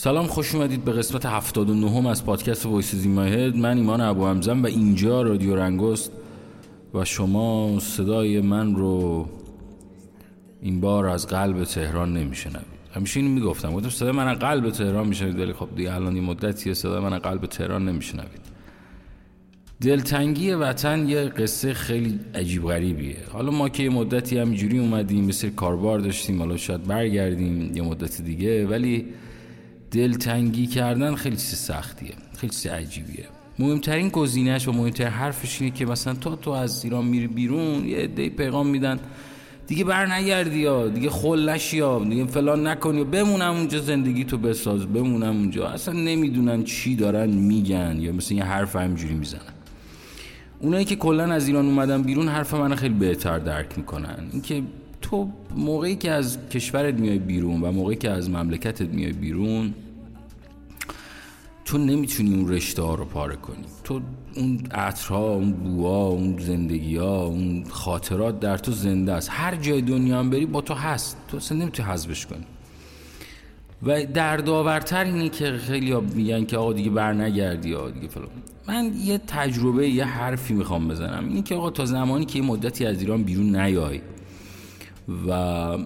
سلام خوش اومدید به قسمت 79 ام از پادکست وایس زیمایهد. من ایمان ابوحمزه‌م و اینجا رادیو رنگ است و شما صدای من رو این بار از قلب تهران نمیشنوید. همیشه اینو می‌گفتم. گفتم صدای من از قلب تهران میشنوید ولی خب دیگه الان این مدتیه صدای من از قلب تهران نمیشنوید. دلتنگی وطن یه قصه خیلی عجیب غریبیه. حالا ما که یه مدتی همینجوری اومدیم مثل کاربار داشتیم حالا شاید برگردیم یه مدت دیگه ولی دلتنگی کردن خیلی چیز سختیه خیلی چیز عجیبیه. مهمترین گزینهش و مهمترین حرفش اینه که مثلا تو تو از ایران میری بیرون یه عده پیغام میدن دیگه بر نگردی یا دیگه خل یا دیگه فلان نکنی بمونم اونجا زندگی تو بساز بمونم اونجا. اصلا نمی‌دونن چی دارن میگن یا مثلا یه حرف همجوری می‌زنن. اونایی که کلا از ایران اومدن بیرون حرف من خیلی بهتر درک می‌کنن. اینکه تو موقعی که از کشورت میای بیرون و موقعی که از مملکتت میای بیرون تو نمی‌تونی اون رشته ها رو پاره کنی. تو اون عطرها اون بوها اون زندگی ها اون خاطرات در تو زنده است. هر جای دنیا هم بری با تو هست. تو اصلا نمی‌تونی حذفش کنی. و دردآورتر اینه که خیلی میگن که آقا دیگه بر نگردی یا دیگه فلان. من یه تجربه یه حرفی می‌خوام بزنم. این که آقا تا زمانی که یه مدتی از ایران بیرون نیای و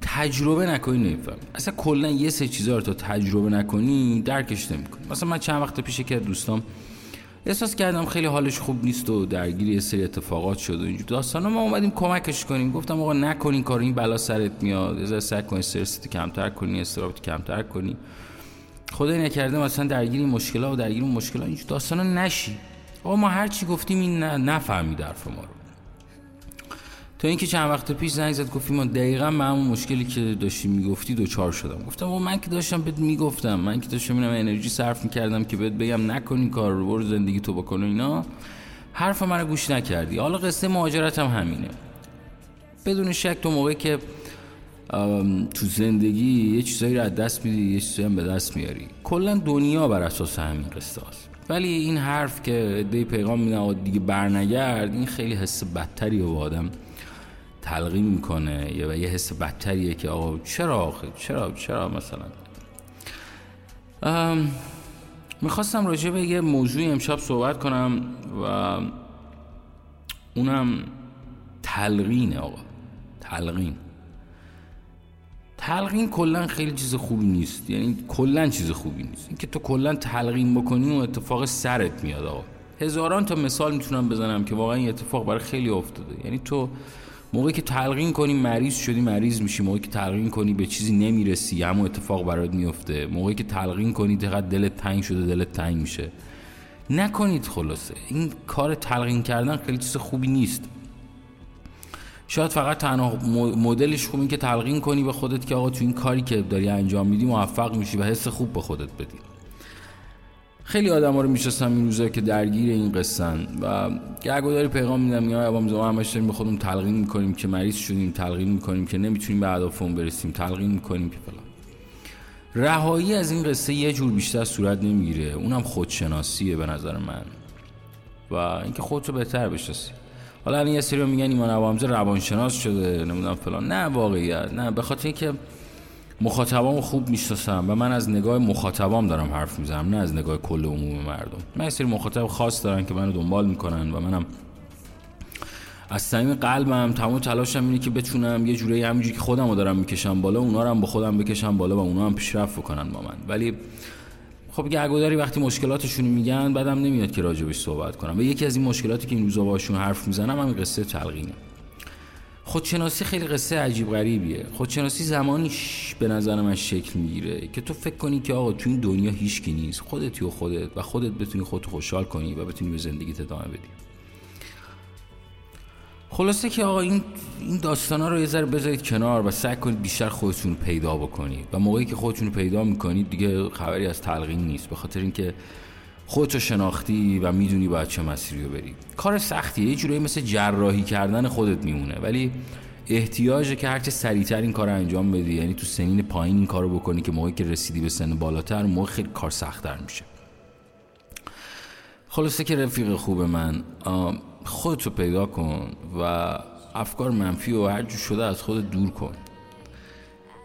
تجربه نکنی نمیفهم اصلا کلا یه سه چیزا رو تا تجربه نکنی درکش نمی‌کنی. مثلا من چند وقت پیش که دوستام احساس کردم خیلی حالش خوب نیست و درگیر یه سری اتفاقات شد و اینجور. داستان ما اومدیم کمکش کنیم. گفتم آقا نکنین کار این بلا سرت میاد. از سعی کنی استرست کمتر کنی استرابت کمتر کنی. خدای نکرده مثلا درگیر این مشکلات و درگیر اون مشکلات اینجور. داستانا نشی. آقا ما هر چی گفتیم این نفهمید حرف ما تا اینکه چند وقت پیش زنگ زد گفتیم ما دقیقا به همون مشکلی که داشتی می‌گفتی دوچار شدم. گفتم و من که داشتم بهت می‌گفتم. من که داشتم اینم انرژی صرف می‌کردم که بهت بگم نکنی کار رو برو زندگی تو بکن اینا. حرف من گوش نکردی. حالا قصه مهاجرت هم همینه. بدون شک تو موقعی که تو زندگی یه چیزایی رو از دست میدی یه چیزایی هم به دست میاری. کلا دنیا بر اساس همین قصه هست ولی این حرف که دی پیغام میدن دیگه برنگرد این خیلی حس بدتری و آدم تلقین می‌کنه یا یه حس بدتریه که آقا چرا آخه؟ چرا؟ چرا مثلا؟ می‌خواستم راجع به یه موضوعی امشب صحبت کنم و اونم تلقین آقا. تلقین. تلقین کلا خیلی چیز خوبی نیست. یعنی کلا چیز خوبی نیست. اینکه تو کلا تلقین بکنی و اتفاق سرت میاد آقا. هزاران تا مثال می‌تونم بزنم که واقعا این اتفاق برای خیلی افتاده. یعنی تو موقعی که تلقین کنی مریض شدی مریض میشی. موقعی که تلقین کنی به چیزی نمی‌رسی همون اتفاق برات میفته. موقعی که تلقین کنی دقیقا دلت تنگ شده دلت تنگ میشه. نکنید خلاصه. این کار تلقین کردن خیلی چیز خوبی نیست. شاید فقط تنها مدلش خوب که تلقین کنی به خودت که آقا تو این کاری که داری انجام میدی موفق میشی و حس خوب به خودت بدی. خیلی آدم ها رو میشستم این روزا که درگیر این قصن و گرگوداری پیغام میدم یا عوام زمان همش داریم به خودمون تلقین می‌کنیم که مریض شدیم تلقین می‌کنیم که نمی‌تونیم به اهدافمون برسیم تلقین می‌کنیم که فلان. رهایی از این قصه یه جور بیشتر صورت نمی‌گیره. اونم خودشناسیه به نظر من. و اینکه خودتو بهتر بشناسی. حالا الان یه سری میگن ایمان عوامزه روانشناس شده نمی‌دونم فلان. نه واقعیت نه. به خاطر اینکه مخاطبام خوب می‌شناسم و من از نگاه مخاطبام دارم حرف می‌زنم نه از نگاه کل عموم مردم. من یه سری مخاطب خاص دارن که منو دنبال می‌کنن و منم از صمیم قلبم تمام تلاشم اینه که بتونم یه جوری همینجوری که خودم دارم می‌کشم بالا اونا رو هم با خودم بکشم بالا و اونا هم پیشرفت بکنن با من. ولی خب گرگوداری وقتی مشکلاتشون میگن بعدم نمیاد که راجبش صحبت کنم. و یکی از این مشکلاتی که این روزا باشون حرف می‌زنم همین قصه تلقینه. خودشناسی خیلی قصه عجیب غریبیه. خودشناسی زمانی به نظر من شکل می‌گیره که تو فکر کنی که آقا تو این دنیا هیچکی نیست. خودتی و خودت و خودت بتونی خودت خوشحال کنی و بتونی به زندگیت ادامه بدی. خلاصه که آقا این این داستانا رو یه ذره بذارید کنار و سعی کنید بیشتر خودتون پیدا بکنید. و موقعی که خودتون پیدا می‌کنید دیگه خبری از تلقین نیست. به خاطر اینکه خودتو شناختی و می‌دونی باید چه مسیری رو بری. کار سختیه یه جورایی مثل جراحی کردن خودت میمونه. ولی احتیاجه که هرچه سریعتر این کار رو انجام بدی یعنی تو سنین پایین این کار رو بکنی که موقعی که رسیدی به سن بالاتر موقع خیلی کار سختتر میشه. خلاصه که رفیق خوب من خودتو پیدا کن و افکار منفی و هر شده از خودت دور کن.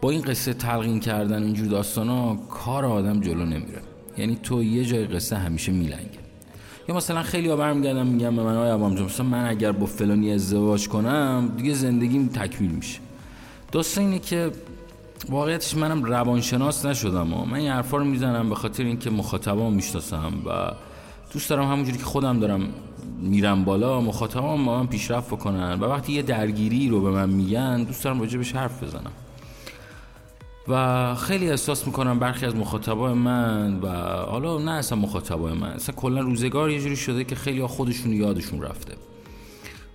با این قصه تلقین کردن اینجور داستان ها کار آدم جلو نمیره. یعنی تو یه جای قصه همیشه میلنگه. یا مثلا خیلی ها برمیگردم میگم به من آیا مثلا من اگر با فلانی ازدواج کنم دیگه زندگیم تکمیل میشه. داستان اینه که واقعیتش منم روانشناس نشدم و من این حرفا رو می‌زنم به خاطر اینکه مخاطبا می‌شناسم و دوست دارم همونجوری که خودم دارم میرم بالا مخاطبام با من پیشرفت بکنن و وقتی یه درگیری رو به من میگن دوست دارم راجبش حرف بزنم. و خیلی احساس می‌کنم برخی از مخاطبای من و حالا نه اصلا مخاطبای من اصلا کلا روزگار یه جوری شده که خیلی خودشون یادشون رفته.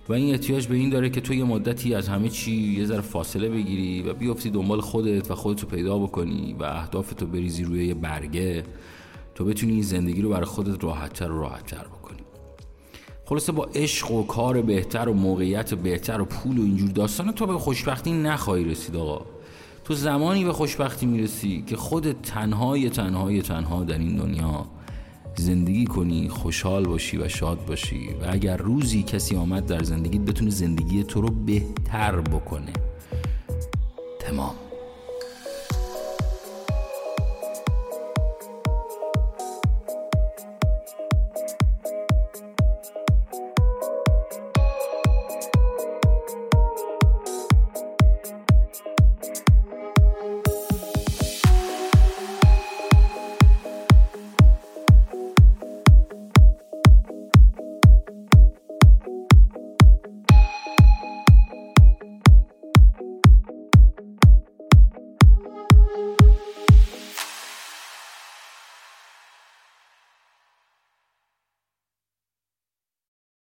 و این احتیاج به این داره که تو یه مدتی از همه چی یه ذره فاصله بگیری و بیافتی دنبال خودت و خودتو پیدا بکنی و اهدافتو بریزی روی یه برگه تو بتونی این زندگی رو برای خودت راحتتر و راحتتر بکنی. خلاصه با عشق و کار بهتر و موقعیت بهتر و پول و اینجور داستان تو به خوشبختی نخواهی رسید آقا. تو زمانی به خوشبختی می‌رسی که خودت تنهای تنهای تنها در این دنیا زندگی کنی خوشحال باشی و شاد باشی و اگر روزی کسی آمد در زندگیت بتونه زندگی تو رو بهتر بکنه. تمام.